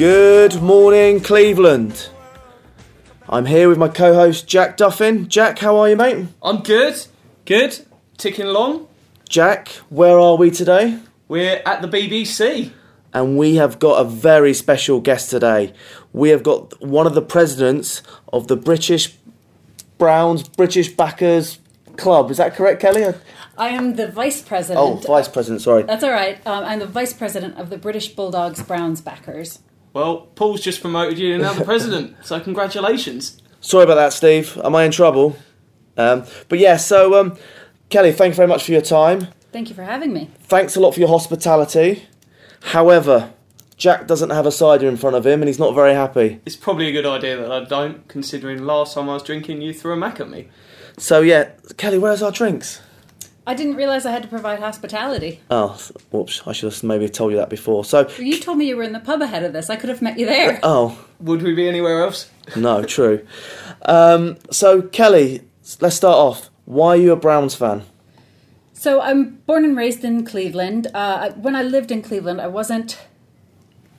Good morning, Cleveland. I'm here with my co host Jack Duffin. Jack, how are you, mate? I'm good. Good. Ticking along. Jack, where are we today? We're at the BBC. And we have got a very special guest today. We have got one of the presidents of the British Browns, British Backers Club. Is that correct, Kelly? I am the vice president. Oh, vice president, sorry. That's all right. Um, I'm the vice president of the British Bulldogs Browns backers. Well, Paul's just promoted you to now the president, so congratulations. Sorry about that, Steve. Am I in trouble? Um, but yeah, so um, Kelly, thank you very much for your time. Thank you for having me. Thanks a lot for your hospitality. However, Jack doesn't have a cider in front of him and he's not very happy. It's probably a good idea that I don't, considering last time I was drinking, you threw a mac at me. So yeah, Kelly, where's our drinks? I didn't realize I had to provide hospitality. Oh, whoops! I should have maybe told you that before. So, You told me you were in the pub ahead of this. I could have met you there. oh Would we be anywhere else? no, true. Um, so Kelly, let's start off. Why are you a Browns fan? So I'm born and raised in Cleveland. Uh, when I lived in Cleveland, I wasn't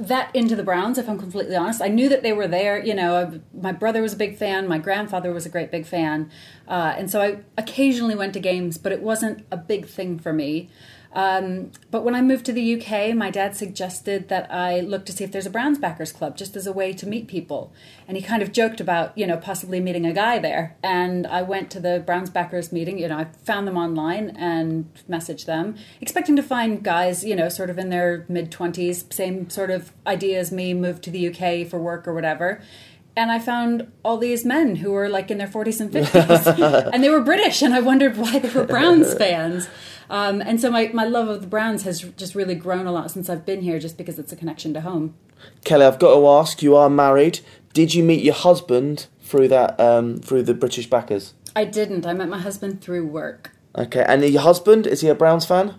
that into the Browns, if I'm completely honest. I knew that they were there. You know, I, my brother was a big fan. My grandfather was a great big fan, uh, and so I occasionally went to games, but it wasn't a big thing for me. Um, but when I moved to the UK, my dad suggested that I look to see if there's a Browns backers club, just as a way to meet people. And he kind of joked about, you know, possibly meeting a guy there. And I went to the Browns backers meeting. You know, I found them online and messaged them, expecting to find guys, you know, sort of in their mid twenties, same sort of idea as me, moved to the UK for work or whatever. And I found all these men who were like in their 40s and 50s, and they were British, and I wondered why they were Browns fans. Um, and so my, my love of the Browns has just really grown a lot since I've been here, just because it's a connection to home. Kelly, I've got to ask. You are married. Did you meet your husband through that um, through the British Backers? I didn't. I met my husband through work. Okay, and your husband is he a Browns fan?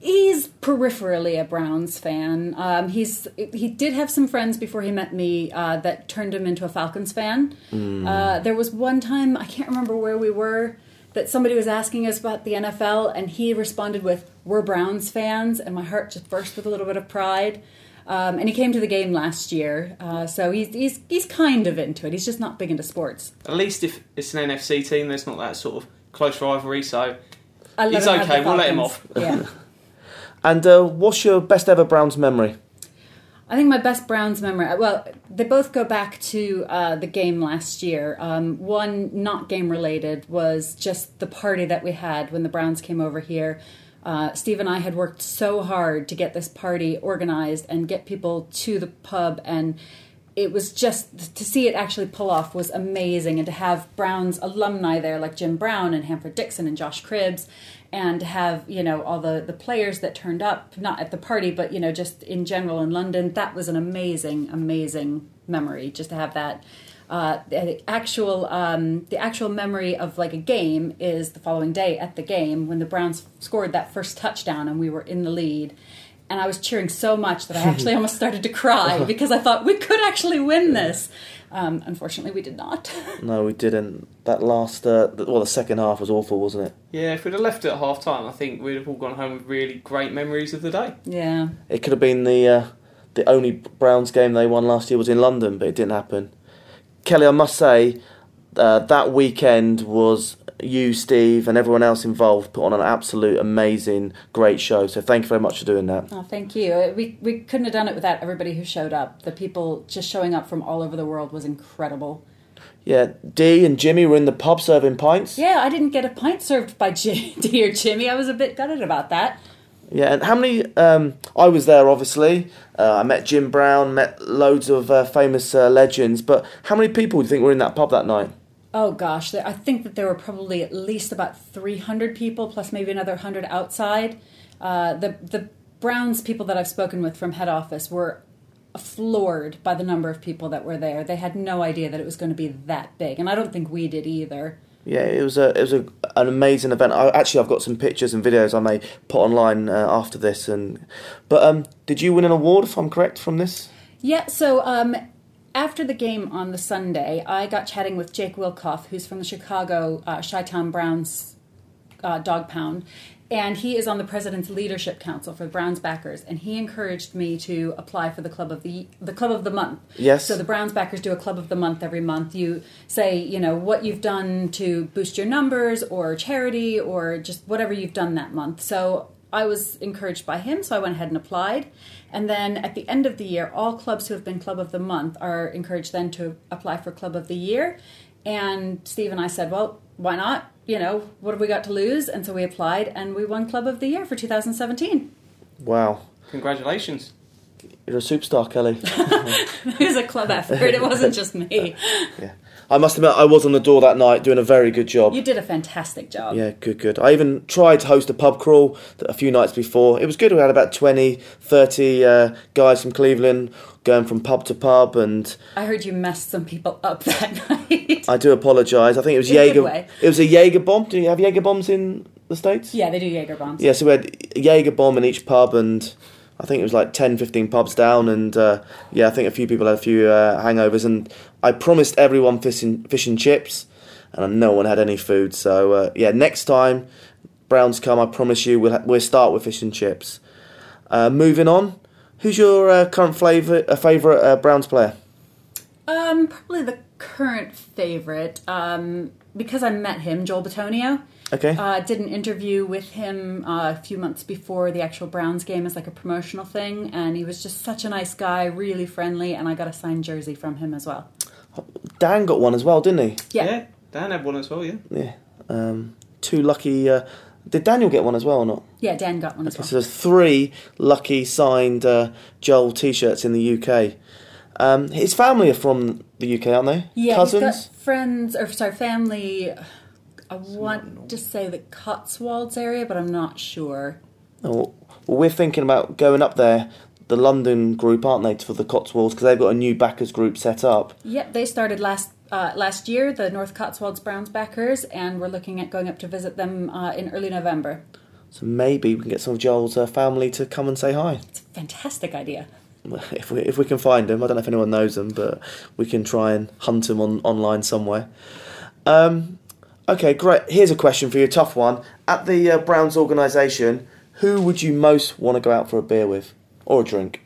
He's peripherally a Browns fan. Um, he's he did have some friends before he met me uh, that turned him into a Falcons fan. Uh, there was one time I can't remember where we were that somebody was asking us about the NFL, and he responded with "We're Browns fans," and my heart just burst with a little bit of pride. Um, and he came to the game last year, uh, so he's he's he's kind of into it. He's just not big into sports. At least if it's an NFC team, there's not that sort of close rivalry, so I let He's okay, we'll let him off. Yeah. And uh, what's your best ever Browns memory? I think my best Browns memory. Well, they both go back to uh, the game last year. Um, one not game related was just the party that we had when the Browns came over here. Uh, Steve and I had worked so hard to get this party organized and get people to the pub, and it was just to see it actually pull off was amazing. And to have Browns alumni there like Jim Brown and Hanford Dixon and Josh Cribbs, and to have you know all the the players that turned up not at the party but you know just in general in london that was an amazing amazing memory just to have that uh, the actual um, the actual memory of like a game is the following day at the game when the Browns scored that first touchdown and we were in the lead, and I was cheering so much that I actually almost started to cry because I thought we could actually win this. Um, unfortunately, we did not. No, we didn't. That last, uh, th- well, the second half was awful, wasn't it? yeah, if we'd have left it at half time, I think we'd have all gone home with really great memories of the day. yeah. It could have been the uh, the only Browns game they won last year was in London, but it didn't happen. Kelly, I must say, uh, that weekend was you, Steve, and everyone else involved put on an absolute amazing, great show. So thank you very much for doing that. Oh, thank you. Uh, We we couldn't have done it without everybody who showed up. The people just showing up from all over the world was incredible. Yeah, Dee and Jimmy were in the pub serving pints. Yeah, I didn't get a pint served by J- dear Jimmy. I was a bit gutted about that. Yeah, and how many? Um, I was there, obviously. Uh, I met Jim Brown, met loads of uh, famous uh, legends. But how many people do you think were in that pub that night? Oh gosh, I think that there were probably at least about 300 people, plus maybe another 100 outside. Uh, the the Browns people that I've spoken with from head office were floored by the number of people that were there. They had no idea that it was going to be that big, and I don't think we did either. Yeah, it was a it was a, an amazing event. I, actually, I've got some pictures and videos I may put online uh, after this. And but um, did you win an award? If I'm correct from this. Yeah, so um, after the game on the Sunday, I got chatting with Jake Wilkoff, who's from the Chicago uh, Chi-Town Browns uh, Dog Pound, and he is on the President's Leadership Council for the Browns backers, and he encouraged me to apply for the club of the the club of the month. Yes. So the Browns backers do a club of the month every month. You say, you know, what you've done to boost your numbers, or charity, or just whatever you've done that month. So I was encouraged by him, so I went ahead and applied. And then at the end of the year, all clubs who have been Club of the Month are encouraged then to apply for Club of the Year. And Steve and I said, well, why not? You know, what have we got to lose? And so we applied and we won Club of the Year for 2017. Wow, Congratulations. you're a superstar, Kelly. it was a club effort, it wasn't just me. yeah, I must admit, I was on the door that night doing a very good job. You did a fantastic job. Yeah, good, good. I even tried to host a pub crawl a few nights before. It was good. We had about 20, 30 uh, guys from Cleveland going from pub to pub, and I heard you messed some people up that night. I do apologise. I think it was In Jaeger. It was a Jaeger bomb. Do you have Jaeger bombs in the states? yeah, they do Jaeger bombs. Yeah, so we had a Jaeger bomb in each pub, and I think it was like 10, 15 pubs down, and uh, yeah, I think a few people had a few uh, hangovers, and I promised everyone fish and, fish and chips, and no one had any food. So uh, yeah, next time Browns come, I promise you we'll ha- we'll start with fish and chips. Uh, moving on, who's your uh, current flavor, favorite uh, Browns player? Um, probably the current favorite, um, because I met him, Joel Bitonio. Okay, Uh, did an interview with him uh, a few months before the actual Browns game as like a promotional thing, and he was just such a nice guy, really friendly, and I got a signed jersey from him as well. Dan got one as well, didn't he? Yeah, Dan had one as well, yeah. Yeah, um, two lucky. Uh, did Daniel get one as well or not? yeah, Dan got one as Okay, well. so there's three lucky signed uh, Joel T-shirts in the UK. Um, his family are from the UK, aren't they? yeah, Cousins. he's got friends or sorry, family. I want to say the Cotswolds area, but I'm not sure. Oh, well, we're thinking about going up there. The London group, aren't they, for the Cotswolds? Because they've got a new backers group set up. Yep, they started last uh, last year, the North Cotswolds Browns backers, and we're looking at going up to visit them uh, in early November. So maybe we can get some of Joel's uh, family to come and say hi. It's a fantastic idea. If we if we can find them, I don't know if anyone knows them, but we can try and hunt them on online somewhere. Um, okay, great. Here's a question for you, a tough one. At the uh, Browns organisation, who would you most want to go out for a beer with or a drink?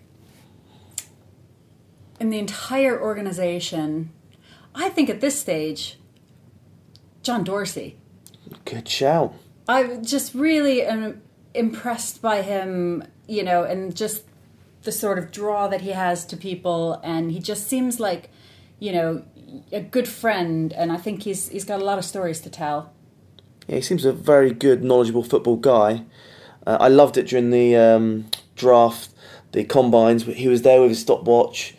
In the entire organization, I think at this stage, John Dorsey. Good shout. I just really am impressed by him, you know, and just the sort of draw that he has to people, and he just seems like, you know, a good friend, and I think he's he's got a lot of stories to tell. Yeah, he seems a very good, knowledgeable football guy. Uh, I loved it during the um, draft, the combines. He was there with his stopwatch,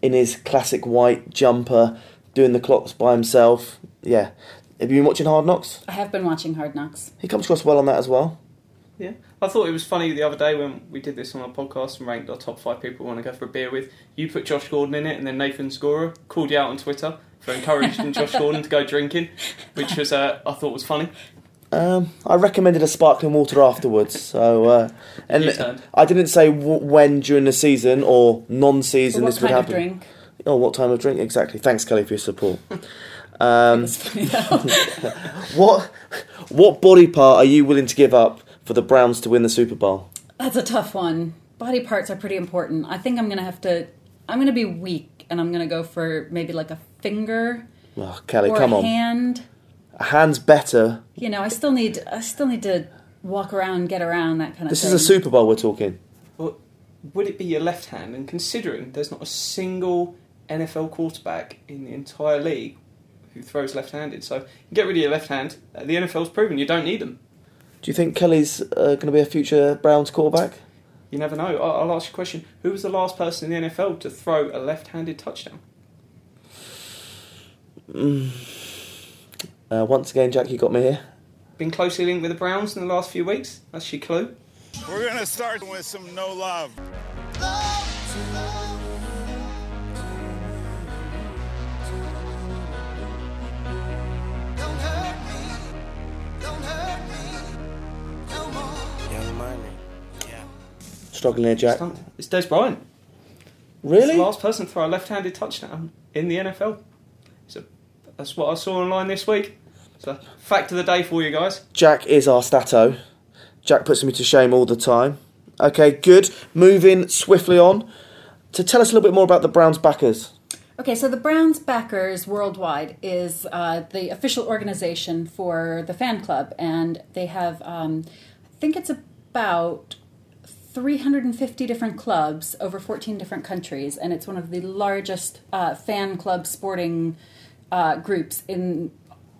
in his classic white jumper, doing the clocks by himself. Yeah. Have you been watching Hard Knocks? I have been watching Hard Knocks. He comes across well on that as well. Yeah. I thought it was funny the other day when we did this on our podcast and ranked our top five people we want to go for a beer with. You put Josh Gordon in it, and then Nathan Scorer called you out on Twitter for encouraging Josh Gordon to go drinking, which was uh, I thought was funny. Um, I recommended a sparkling water afterwards. So, uh, and I didn't say w- when during the season or non-season But what this would kind of happen. drink? Oh, what time of drink? Exactly. Thanks, Kelly, for your support. Um, funny what what body part are you willing to give up for the Browns to win the Super Bowl? That's a tough one. Body parts are pretty important. I think I'm gonna have to. I'm gonna be weak, and I'm gonna go for maybe like a finger Oh, Kelly, or come a on. hand. A hand's better. You know, I still need. I still need to walk around, get around, that kind of This thing. is a Super Bowl we're talking. Well, would it be your left hand? And considering there's not a single NFL quarterback in the entire league who throws left-handed, so you get rid of your left hand. The NFL's proven you don't need them. Do you think Kelly's uh, going to be a future Browns quarterback? You never know. I- I'll ask you a question: Who was the last person in the NFL to throw a left-handed touchdown? Uh, once again, Jack, you got me here. Been closely linked with the Browns in the last few weeks. That's your clue. We're gonna start with some no love. Struggling here, Jack. It's Dez Bryant. He's Really? the last person to throw a left-handed touchdown in the NFL. So that's what I saw online this week. So fact of the day for you guys. Jack is our stato. Jack puts me to shame all the time. Okay, good. Moving swiftly on to tell us a little bit more about the Browns backers. Okay, so the Browns Backers Worldwide is uh, the official organization for the fan club, and they have, um, I think it's about 350 different clubs over 14 different countries, and it's one of the largest uh, fan club sporting uh, groups in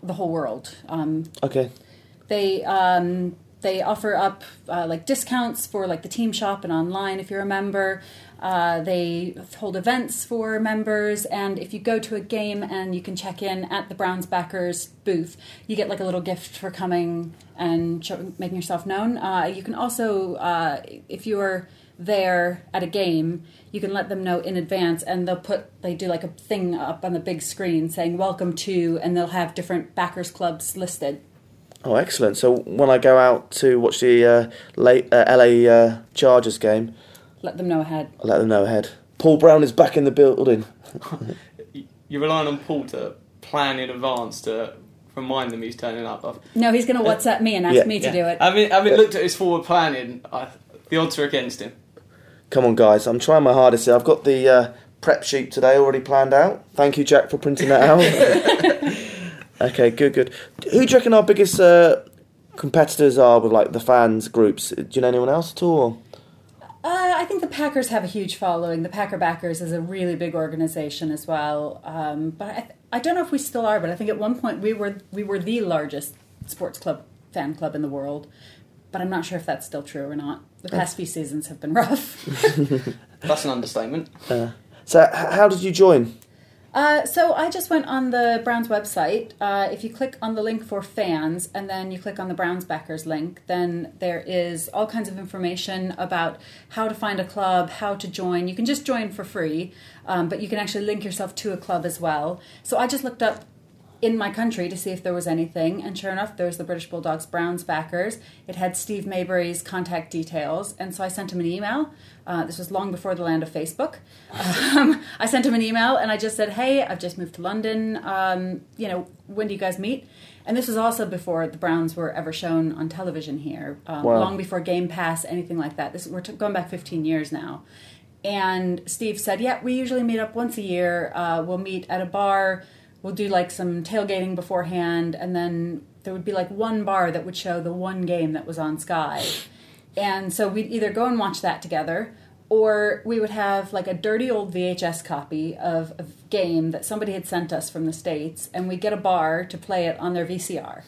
the whole world. Um, Okay. they um, they offer up uh, like discounts for like the team shop and online if you're a member. Uh, they hold events for members, and if you go to a game and you can check in at the Browns backers booth, you get like a little gift for coming and show, making yourself known. Uh, you can also, uh, if you're there at a game, you can let them know in advance, and they'll put they do like a thing up on the big screen saying "Welcome to," and they'll have different backers clubs listed. Oh, excellent. So when I go out to watch the uh, late, uh, LA uh, Chargers game, Let them know ahead. I'll let them know ahead. Paul Brown is back in the building. You're relying on Paul to plan in advance to remind them he's turning up. I've, No, he's going to WhatsApp me and ask Yeah. me to yeah. do it. Having, having looked at his forward planning, I, the odds are against him. Come on, guys. I'm trying my hardest here. I've got the uh, prep sheet today already planned out. Thank you, Jack, for printing that out. okay, good, good. Who do you reckon our biggest uh, competitors are with like the fans groups? Do you know anyone else at all? Uh, I think the Packers have a huge following. The Packer Backers is a really big organization as well. Um, but I, I don't know if we still are. But I think at one point we were we were the largest sports club fan club in the world. But I'm not sure if that's still true or not. The past few seasons have been rough. That's an understatement. So, h- how did you join? Uh, so I just went on the Browns website. Uh, if you click on the link for fans and then you click on the Browns backers link, then there is all kinds of information about how to find a club, how to join. You can just join for free, um, but you can actually link yourself to a club as well. So I just looked up in my country to see if there was anything, and sure enough, there was the British Bulldogs Browns backers. It had Steve Maybury's contact details, and so I sent him an email. Uh, this was long before the land of Facebook. Um, I sent him an email and I just said, "Hey, I've just moved to London. Um, you know, when do you guys meet?" And this was also before the Browns were ever shown on television here, um, Wow. long before Game Pass, anything like that. This we're t- going back 15 years now. And Steve said, "Yeah, we usually meet up once a year. Uh, we'll meet at a bar. We'll do like some tailgating beforehand, and then there would be like one bar that would show the one game that was on Sky. And so we'd either go and watch that together, or we would have like a dirty old VHS copy of a game that somebody had sent us from the states, and we'd get a bar to play it on their VCR."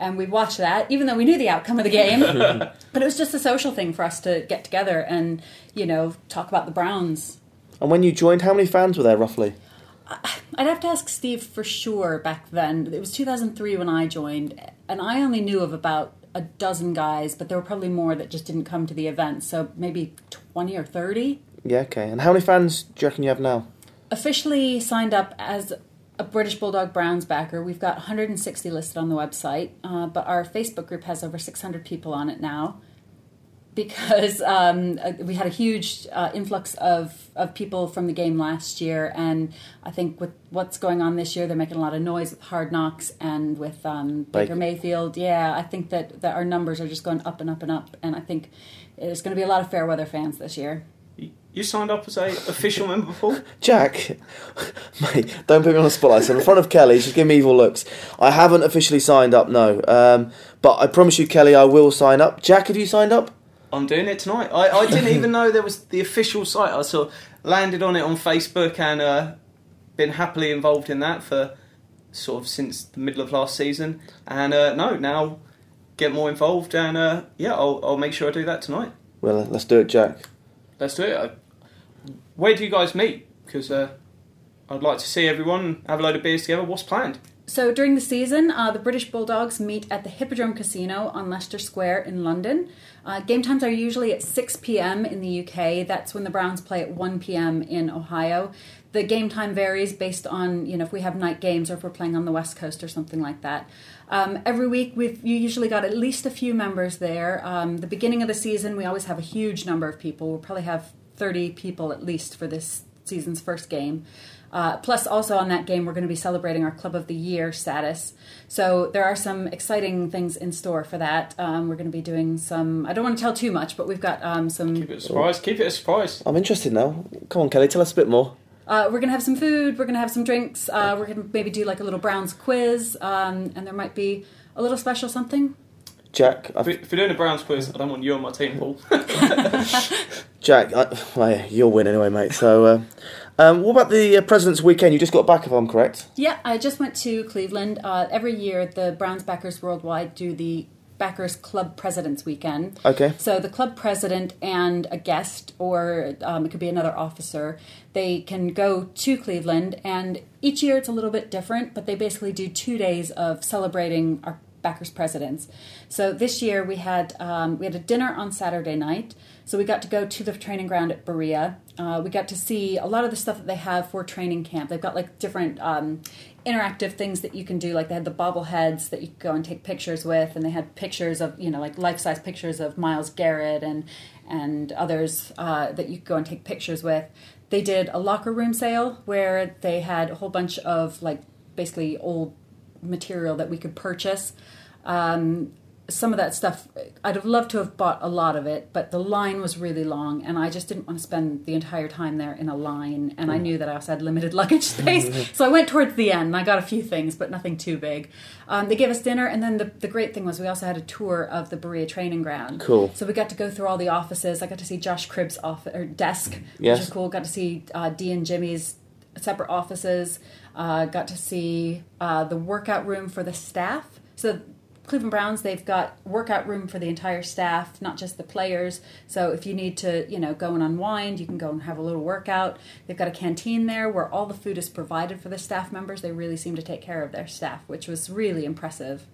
And we'd watch that, even though we knew the outcome of the game. but it was just a social thing for us to get together and, you know, talk about the Browns. And when you joined, how many fans were there roughly? I'd have to ask Steve for sure back then. It was 2003 when I joined, and I only knew of about a dozen guys, but there were probably more that just didn't come to the event. So maybe 20 or 30. Yeah, okay. And how many fans do you reckon you have now? Officially signed up as a British Bulldog Browns backer. We've got 160 listed on the website, uh, but our Facebook group has over 600 people on it now. Because um, uh, we had a huge uh, influx of, of people from the game last year, and I think with what's going on this year, they're making a lot of noise with Hard Knocks and with um, Baker Baker. Mayfield. Yeah, I think that, that our numbers are just going up and up and up, and I think there's going to be a lot of fair weather fans this year. You- You signed up as a official member, Paul? Jack, mate, don't put me on the spotlight. So in front of Kelly, she's giving me evil looks. I haven't officially signed up, no. Um, but I promise you, Kelly, I will sign up. Jack, have you signed up? I'm doing it tonight. I, I didn't even know there was the official site. I sort of landed on it on Facebook and uh, been happily involved in that for sort of since the middle of last season. And uh, no, now get more involved and uh, yeah, I'll, I'll make sure I do that tonight. Well, let's do it, Jack. Let's do it. Where do you guys meet? Because uh, I'd like to see everyone have a load of beers together. What's planned? So during the season, uh, the British Bulldogs meet at the Hippodrome Casino on Leicester Square in London. Uh, game times are usually at 6 p.m. in the UK. That's when the Browns play at 1 p.m. in Ohio. The game time varies based on you know if we have night games or if we're playing on the West Coast or something like that. Um, every week we've you usually got at least a few members there. Um, the beginning of the season we always have a huge number of people. We'll probably have 30 people at least for this season's first game. Uh, plus, also on that game, we're going to be celebrating our Club of the Year status. So there are some exciting things in store for that. Um, we're going to be doing some. I don't want to tell too much, but we've got um, some. Keep it a surprise. Keep it a surprise. I'm interested now. Come on, Kelly, tell us a bit more. Uh, we're going to have some food. We're going to have some drinks. Uh, we're going to maybe do like a little Browns quiz, um, and there might be a little special something. Jack, If, I've, if you're doing a Browns quiz, I don't want you on my team, Paul. Jack, I, well, you'll win anyway, mate. So, uh, um, what about the uh, President's Weekend? You just got back, if I'm correct. Yeah, I just went to Cleveland. Uh, every year, the Browns backers worldwide do the Backers Club President's Weekend. Okay. So the club president and a guest, or um, it could be another officer, they can go to Cleveland, and each year it's a little bit different, but they basically do two days of celebrating our backers presidents. So this year we had um, we had a dinner on Saturday night. So we got to go to the training ground at Berea. Uh, we got to see a lot of the stuff that they have for training camp. They've got like different um, interactive things that you can do. Like they had the bobbleheads that you could go and take pictures with, and they had pictures of you know like life size pictures of Myles Garrett and and others uh, that you could go and take pictures with. They did a locker room sale where they had a whole bunch of like basically old material that we could purchase. Um, some of that stuff, I'd have loved to have bought a lot of it, but the line was really long, and I just didn't want to spend the entire time there in a line. And I knew that I also had limited luggage space, so I went towards the end. and I got a few things, but nothing too big. Um, they gave us dinner, and then the, the great thing was we also had a tour of the Berea training ground. Cool. So we got to go through all the offices. I got to see Josh Cribb's office or desk, Yes. which is cool. Got to see uh, Dee and Jimmy's separate offices. Uh, got to see uh, the workout room for the staff. So Cleveland Browns, they've got workout room for the entire staff, not just the players. So if you need to, you know, go and unwind, you can go and have a little workout. They've got a canteen there where all the food is provided for the staff members. They really seem to take care of their staff, which was really impressive.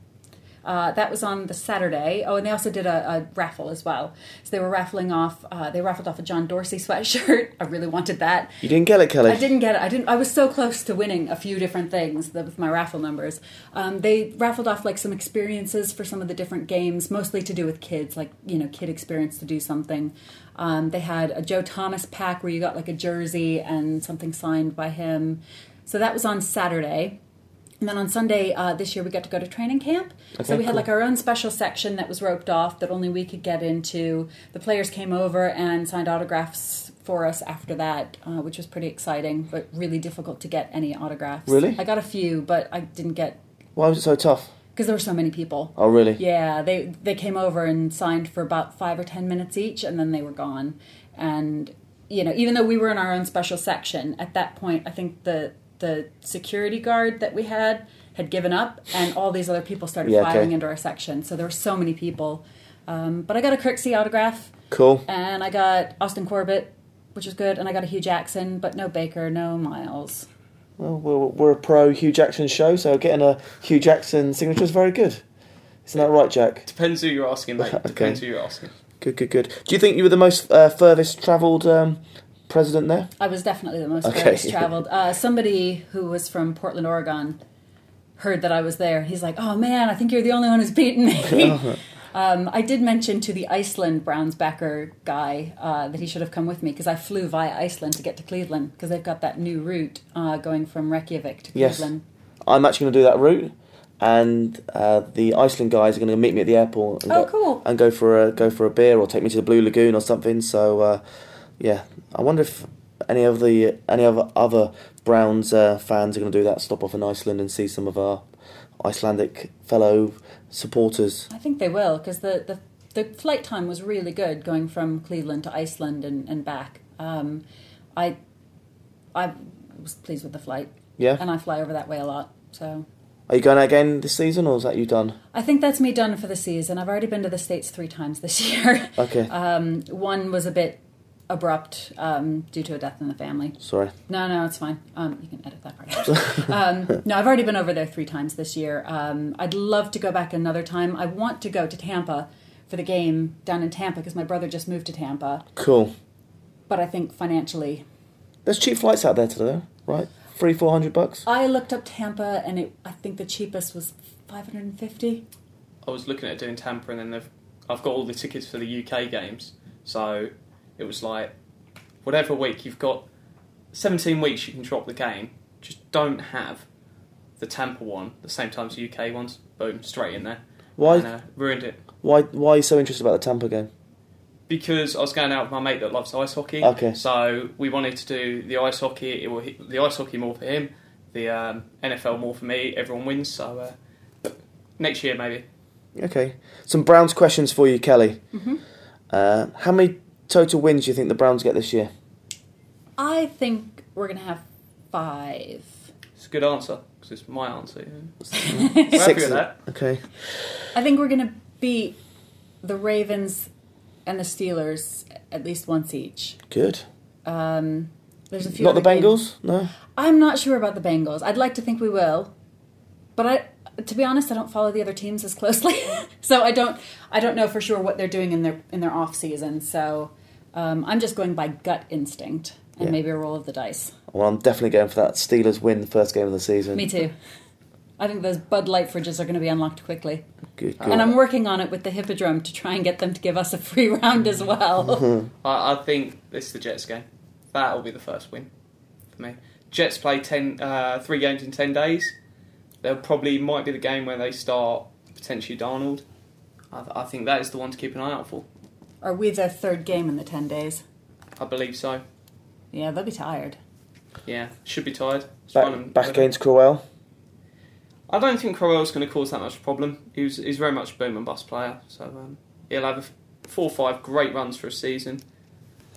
Uh, that was on the Saturday. Oh, and they also did a, a raffle as well. So they were raffling off. Uh, they raffled off a John Dorsey sweatshirt. I really wanted that. You didn't get it, Kelly. I didn't get it. I didn't. I was so close to winning a few different things with my raffle numbers. Um, they raffled off like some experiences for some of the different games, mostly to do with kids, like you know, kid experience to do something. Um, they had a Joe Thomas pack where you got like a jersey and something signed by him. So that was on Saturday. And then on Sunday uh, this year, we got to go to training camp. so we had cool. like our own special section that was roped off that only we could get into. The players came over and signed autographs for us after that, uh, which was pretty exciting, but really difficult to get any autographs. Really? I got a few, but I didn't get Why was it so tough? because there were so many people. Oh, really? Yeah, they they came over and signed for about five or ten minutes each, and then they were gone. And you know, even though we were in our own special section at that point, I think the the security guard that we had had given up, and all these other people started Yeah, okay. filing into our section. So there were so many people. Um, but I got a Kirksey autograph, Cool. and I got Austin Corbett, which was good, and I got a Hue Jackson, but no Baker, no Myles. Well, we're, we're a pro Hue Jackson show, so getting a Hue Jackson signature is very good. Isn't that right, Jack? Depends who you're asking, mate. Okay. Depends who you're asking. Good, good, good. Do you think you were the most uh, furthest travelled um, president there? I was definitely the most Okay. traveled. Uh, somebody who was from Portland, Oregon, heard that I was there. He's like, "Oh man, I think you're the only one who's beaten me." um, I did mention to the Iceland Browns backer guy uh, that he should have come with me because I flew via Iceland to get to Cleveland because they've got that new route uh, going from Reykjavik to Cleveland. Yes. I'm actually going to do that route, and uh, the Iceland guys are going to meet me at the airport. And Oh, go, cool. And go for a go for a beer or take me to the Blue Lagoon or something. So, uh, yeah, I wonder if any of the any of other Browns uh, fans are going to do that. Stop off in Iceland and see some of our Icelandic fellow supporters. I think they will because the, the the flight time was really good going from Cleveland to Iceland and, and back. Um, I I was pleased with the flight. Yeah. and I fly over that way a lot. So Are you going again this season, or is that you done? I think that's me done for the season. I've already been to the states three times this year. Okay. Um, one was a bit abrupt um, due to a death in the family. Sorry. No, no, it's fine. Um, you can edit that part out. um, no, I've already been over there three times this year. Um, I'd love to go back another time. I want to go to Tampa for the game down in Tampa because my brother just moved to Tampa. Cool. But I think financially, There's cheap flights out there today, right? Three, four hundred bucks. I looked up Tampa and it, I think the cheapest was 550. I was looking at doing Tampa, and then they've, I've got all the tickets for the UK games. So it was like, whatever week you've got, 17 weeks you can drop the game. Just don't have the Tampa one the same time as the UK ones. Boom, straight in there. Why? And, uh, ruined it. Why? Why are you so interested about the Tampa game? Because I was going out with my mate that loves ice hockey. Okay. So we wanted to do the ice hockey. It will the ice hockey more for him, the um, NFL more for me. Everyone wins. So uh, next year maybe. Okay. Some Browns questions for you, Kelly. Mhm. Uh, how many total wins do you think the Browns get this year? I think we're going to have five. It's a good answer because it's my answer. Yeah. We're happy Six. with that. Okay. I think we're going to beat the Ravens and the Steelers at least once each. Good. Um, there's a few. Not the other games- Bengals. No. I'm not sure about the Bengals. I'd like to think we will, but I, to be honest, I don't follow the other teams as closely, so I don't. I don't know for sure what they're doing in their in their off season. So um, I'm just going by gut instinct and Yeah. maybe a roll of the dice. Well, I'm definitely going for that Steelers win the first game of the season. Me too. I think those Bud Light fridges are going to be unlocked quickly, Good. good. and I'm working on it with the Hippodrome to try and get them to give us a free round as well. I, I think this is the Jets game. That'll be the first win for me. Jets play ten, uh, three games in ten days. They'll probably might be the game where they start potentially Darnold. I, I think that is the one to keep an eye out for. are we their third game in the ten days? I believe so. Yeah, they'll be tired. Yeah, should be tired. Back, back against Crowell. I don't think Crowell's going to cause that much problem. He was, he's very much a boom and bust player, so um, he'll have a f- four or five great runs for a season,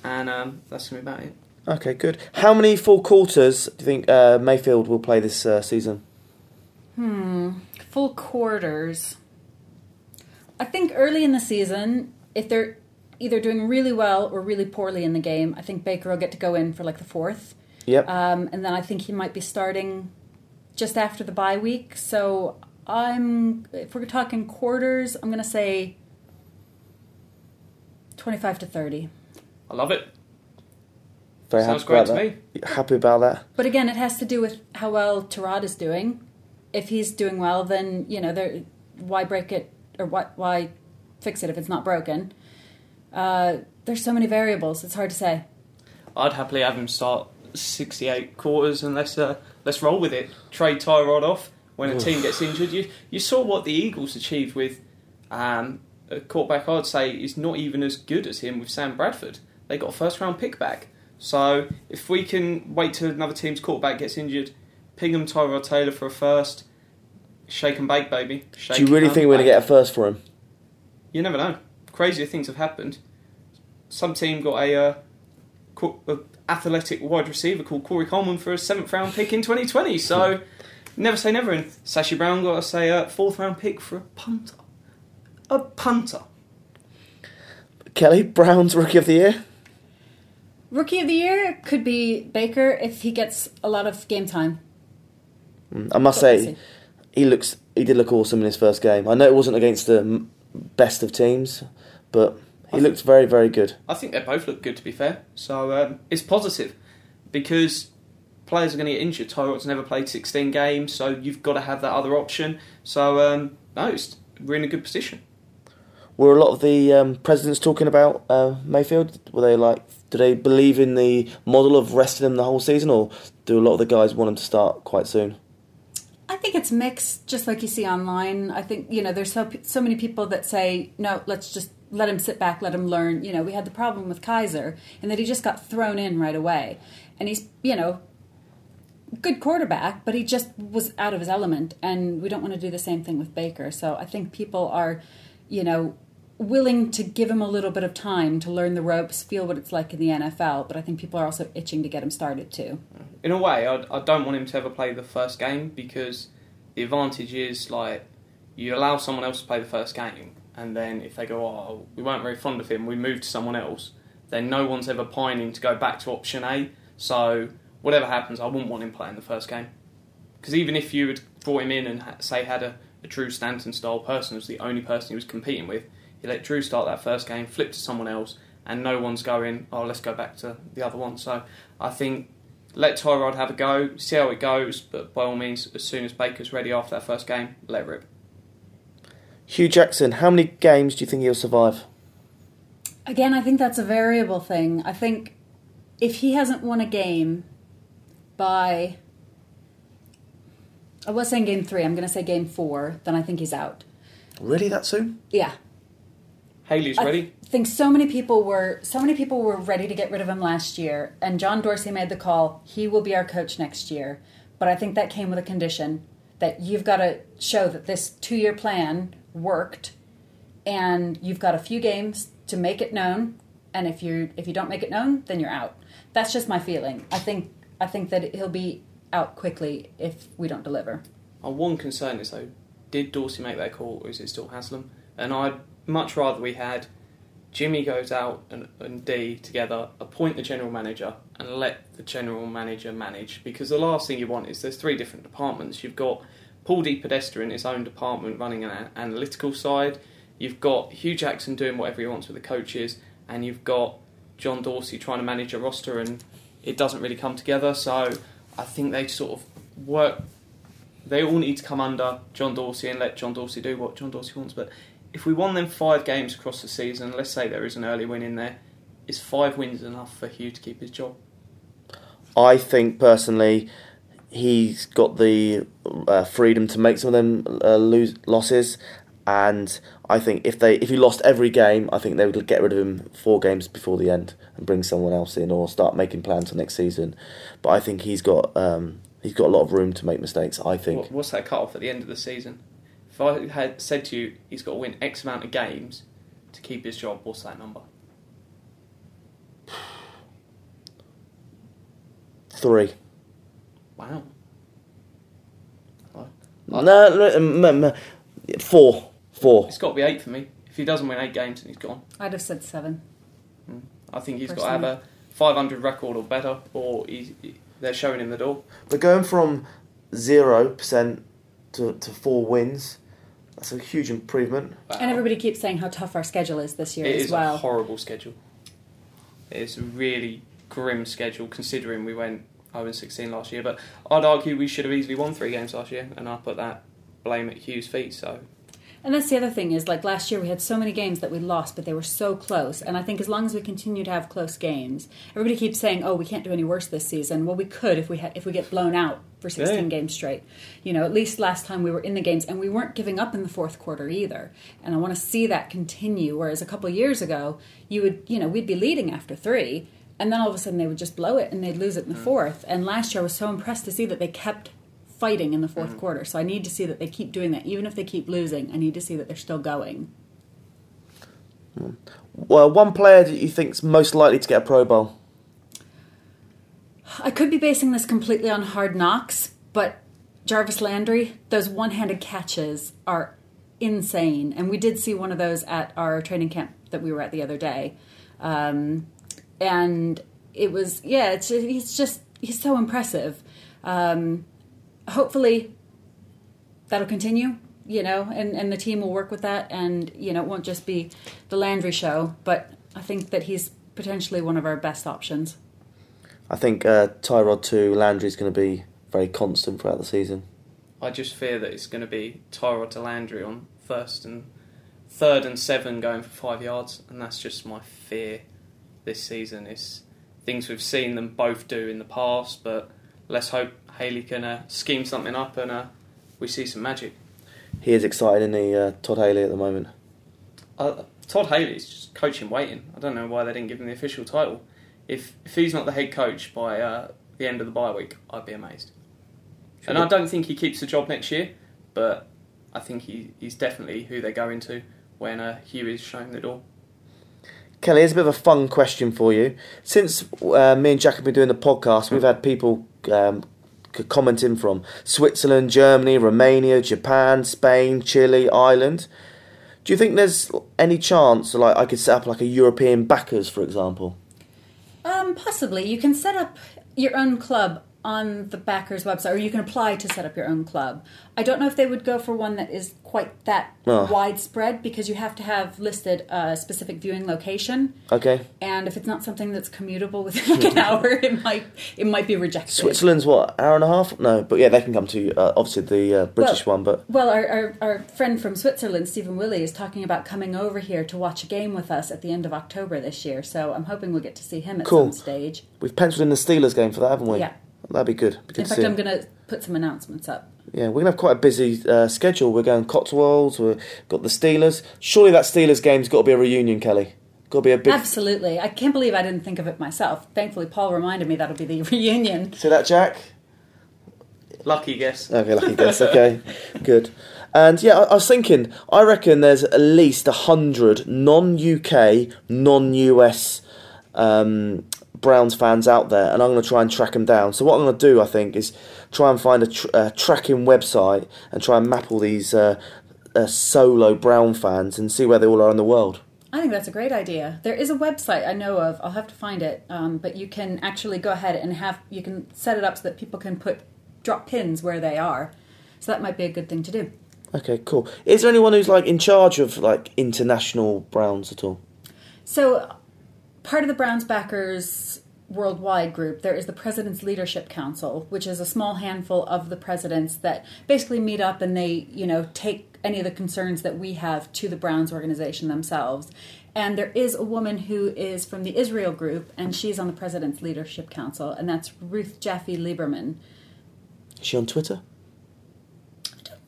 and um, that's going to be about it. Okay, good. How many full quarters do you think uh, Mayfield will play this uh, season? Hmm. Full quarters. I think early in the season, if they're either doing really well or really poorly in the game, I think Baker will get to go in for like the fourth. Yep. Um, and then I think he might be starting just after the bye week. So I'm, if we're talking quarters, I'm going to say 25 to 30. I love it. Very Sounds happy about great to that. Happy about that. But again, it has to do with how well Tyrod is doing. If he's doing well, then you know, there, why break it or why, why fix it if it's not broken? Uh, there's so many variables; it's hard to say. I'd happily have him start 68 quarters and let's uh, let's roll with it. Trade Tyrod off when a team gets injured. You you saw what the Eagles achieved with um, a quarterback. I'd say is not even as good as him with Sam Bradford. They got a first round pick back. So if we can wait till another team's quarterback gets injured, ping them Tyrod Taylor for a first. Shake and bake, baby. Shake Do you really think we're going to get a first for him? You never know. Crazier things have happened. Some team got a, uh, co- a athletic wide receiver called Corey Coleman for a seventh round pick in 2020. So never say never. And Sashi Brown got a say a fourth round pick for a punter. A punter. Kelly, Brown's Rookie of the Year? Rookie of the year could be Baker if he gets a lot of game time. Mm, I must But say, see. he looks he did look awesome in his first game. I know it wasn't against the best of teams, but he looked very very good. I think they both look good, to be fair. So um, it's positive because players are going to get injured. Tyrod's never played 16 games, so you've got to have that other option. So um, no, it's, we're in a good position. Were a lot of the um, presidents talking about uh, Mayfield? Were they like, do they believe in the model of resting him the whole season, or do a lot of the guys want him to start quite soon? It's mixed, just like you see online. I think you know there's so so many people that say no, let's just let him sit back, let him learn. You know, we had the problem with Kizer, and that he just got thrown in right away, and he's you know good quarterback, but he just was out of his element, and we don't want to do the same thing with Baker. So I think people are, you know. Willing to give him a little bit of time to learn the ropes, feel what it's like in the NFL, but I think people are also itching to get him started too. in a way, I, I don't want him to ever play the first game because the advantage is like you allow someone else to play the first game, and then if they go, oh, we weren't very fond of him, we move to someone else, then no one's ever pining to go back to option A. So whatever happens, I wouldn't want him playing the first game. Because even if you had brought him in and say had a, a Drew Stanton style person was the only person he was competing with, you let Drew start that first game, flip to someone else, and no one's going, oh, let's go back to the other one. So I think let Tyrod have a go, see how it goes, but by all means, as soon as Baker's ready after that first game, let rip. Hue Jackson, how many games do you think he'll survive? Again, I think that's a variable thing. I think if he hasn't won a game by, I was saying game three, I'm going to say game four, then I think he's out. Really, that soon? Yeah. Haley's I ready. Think so many people were so many people were ready to get rid of him last year, and John Dorsey made the call. He will be our coach next year, but I think that came with a condition that you've got to show that this two-year plan worked, and you've got a few games to make it known. And if you if you don't make it known, then you're out. That's just my feeling. I think I think that he'll be out quickly if we don't deliver. Our one concern is though, did Dorsey make that call or is it still Haslam? And I'd much rather we had Jimmy goes out and, and D together, appoint the general manager and let the general manager manage. Because the last thing you want is there's three different departments. You've got Paul DePodesta in his own department running an analytical side. You've got Hue Jackson doing whatever he wants with the coaches, and you've got John Dorsey trying to manage a roster, and it doesn't really come together. So I think they sort of work. They all need to come under John Dorsey and let John Dorsey do what John Dorsey wants. But if we won them five games across the season, let's say there is an early win in there, is five wins enough for Hue to keep his job? I think personally, he's got the uh, freedom to make some of them uh, lose losses, and I think if they if he lost every game, I think they would get rid of him four games before the end and bring someone else in or start making plans for next season. But I think he's got um, he's got a lot of room to make mistakes. I think. What's that cut off at the end of the season? If I had said to you he's got to win X amount of games to keep his job, what's that number? Three. Wow. No, no, um, um, um, four. Four. It's got to be eight for me. If he doesn't win eight games, then he's gone. I'd have said seven. I think he's got to have a 500 record or better, or he's, they're showing him the door. But going from zero percent to to four wins, that's a huge improvement. And everybody keeps saying how tough our schedule is this year It as is well. a horrible schedule. It's a really grim schedule considering we went 0 16 last year. But I'd argue we should have easily won three games last year, and I put that blame at Hue's feet. So And that's the other thing is like last year we had so many games that we lost, but they were so close. And I think as long as we continue to have close games, everybody keeps saying, "Oh, we can't do any worse this season." Well, we could if we ha- if we get blown out for 16 Yeah. games straight. You know, at least last time we were in the games and we weren't giving up in the fourth quarter either. And I want to see that continue. Whereas a couple of years ago, you would you know we'd be leading after three. And then all of a sudden they would just blow it and they'd lose it in the mm. fourth. And last year I was so impressed to see that they kept fighting in the 4th mm. quarter. So I need to see that they keep doing that. Even if they keep losing, I need to see that they're still going. Mm. Well, one player that you think's most likely to get a Pro Bowl. I could be basing this completely on hard knocks, but Jarvis Landry, those one handed catches are insane. And we did see one of those at our training camp that we were at the other day. Um, and it was, yeah, it's he's just, he's so impressive. Um, hopefully that'll continue, you know, and, and the team will work with that. And, you know, it won't just be the Landry show, but I think that he's potentially one of our best options. I think uh, Tyrod to Landry is going to be very constant throughout the season. I just fear that it's going to be Tyrod to Landry on first and third and seven going for five yards, and that's just my fear this season. Is things we've seen them both do in the past, but let's hope Haley can uh, scheme something up and uh, we see some magic. He is excited in the uh, Todd Haley at the moment. Uh, Todd Haley's just coaching waiting. I don't know why they didn't give him the official title. If if he's not the head coach by uh, the end of the bye week, I'd be amazed. And I don't think he keeps the job next year, but I think he, he's definitely who they're going to when uh, Hue is showing the door. Kelly, here's a bit of a fun question for you. Since uh, me and Jack have been doing the podcast, we've had people um, commenting from Switzerland, Germany, Romania, Japan, Spain, Chile, Ireland. Do you think there's any chance, like I could set up like a European backers, for example? Possibly. You can set up your own club on the backers website, or you can apply to set up your own club. I don't know if they would go for one that is quite that Oh. widespread because you have to have listed a specific viewing location, Okay. and if it's not something that's commutable within like an hour, it might it might be rejected. Switzerland's what hour and a half? No, but yeah, they can come to uh, obviously the uh, British Well- one, but Well, our, our, our friend from Switzerland, Stephen Willie, is talking about coming over here to watch a game with us at the end of October this year. So I'm hoping we'll get to see him at Cool. some stage. we've penciled in the Steelers game for that, haven't we? Yeah. That'd be good. Be good In fact, I'm going to put some announcements up. Yeah, we're gonna have quite a busy uh, schedule. We're going Cotswolds. We've got the Steelers. Surely that Steelers game's got to be a reunion, Kelly. Got to be a big. Absolutely. I can't believe I didn't think of it myself. Thankfully, Paul reminded me that'll be the reunion. See that, Jack? Lucky guess. Okay, lucky guess. Okay, good. And yeah, I, I was thinking. I reckon there's at least a hundred non-UK, non-US um, Browns fans out there, and I'm going to try and track them down. So what I'm going to do, I think, is try and find a, tr- a tracking website and try and map all these uh, uh, solo Brown fans and see where they all are in the world. I think that's a great idea. There is a website I know of. I'll have to find it, um, but you can actually go ahead and have you can set it up so that people can put drop pins where they are. So that might be a good thing to do. Okay, cool. Is there anyone who's like in charge of like international Browns at all? So, part of the Browns backers worldwide group, there is the President's Leadership Council, which is a small handful of the presidents that basically meet up and they, you know, take any of the concerns that we have to the Browns organization themselves. And there is a woman who is from the Israel group, and she's on the President's Leadership Council, and that's Ruth Jaffe Lieberman. Is she on Twitter?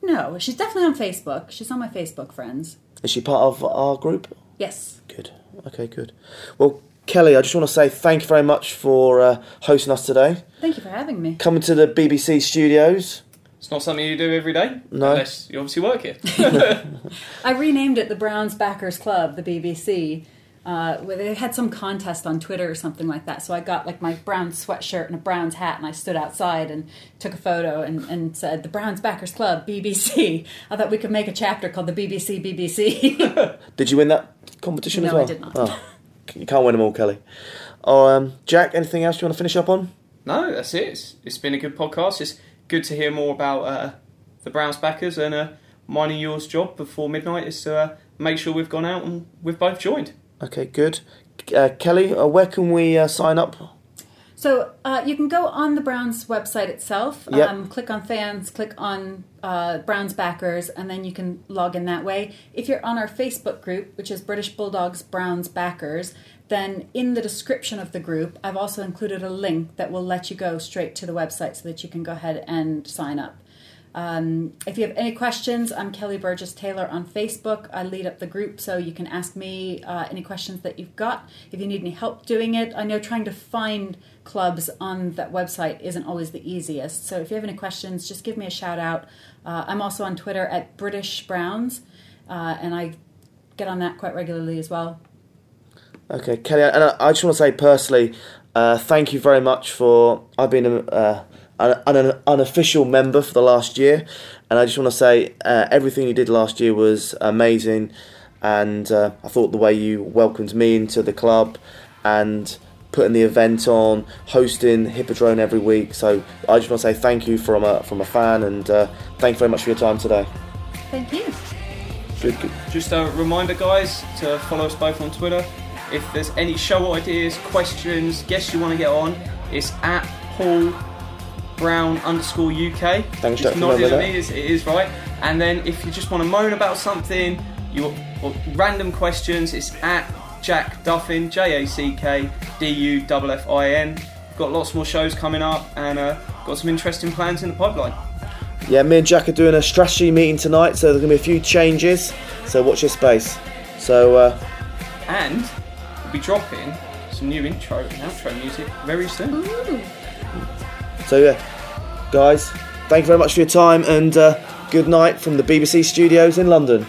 No, she's definitely on Facebook. She's on my Facebook friends. Is she part of our group? Yes. Good. Okay, good. Well, Kelly, I just want to say thank you very much for uh, hosting us today. Thank you for having me. Coming to the BBC studios. It's not something you do every day. No. Unless you obviously work here. I renamed it the Browns Backers Club, the BBC. Uh, where they had some contest on Twitter or something like that. So I got like my brown sweatshirt and a Browns hat, and I stood outside and took a photo and, and said the Browns Backers Club BBC. I thought we could make a chapter called the BBC BBC. Did you win that competition as No, I did not. Oh, you can't win them all, Kelly. Oh, um, Jack, anything else you want to finish up on? no, that's it. It's, it's been a good podcast. It's good to hear more about uh, the Browns backers and uh, mine and yours job before midnight is to uh, make sure we've gone out and we've both joined. Okay, good. Uh, Kelly, uh, where can we uh, sign up? So uh, you can go on the Browns website itself, Yep. um, click on fans, click on uh, Browns backers, and then you can log in that way. If you're on our Facebook group, which is British Bulldawgs Browns backers, then in the description of the group, I've also included a link that will let you go straight to the website so that you can go ahead and sign up. Um, if you have any questions, I'm Kelly Burgess Taylor on Facebook. I lead up the group, so you can ask me uh, any questions that you've got. If you need any help doing it, I know trying to find clubs on that website isn't always the easiest. So if you have any questions, just give me a shout out. Uh, I'm also on Twitter at British Browns, uh, and I get on that quite regularly as well. Okay, Kelly, and I, just want to say personally, uh, thank you very much for. I've been a, an, an unofficial member for the last year, and I just want to say uh, everything you did last year was amazing, and uh, I thought the way you welcomed me into the club, and putting the event on, hosting Hippodrome every week. So I just want to say thank you from a from a fan, and uh, thank you very much for your time today. Thank you. Good, good. Just a reminder, guys, to follow us both on Twitter. If there's any show ideas, questions, guests you want to get on, it's at Paul Brown underscore UK. Thanks, just Jack, for nodding at me, it's- it is right. And then if you just want to moan about something, you or random questions, it's at Jack Duffin, J A C K D U F F I N. Got lots more shows coming up and uh, got some interesting plans in the pipeline. Yeah, me and Jack are doing a strategy meeting tonight, so there's gonna be a few changes. So watch your space. So. Uh, And we'll be dropping some new intro and outro music very soon. So yeah, guys, thank you very much for your time and uh, good night from the BBC studios in London.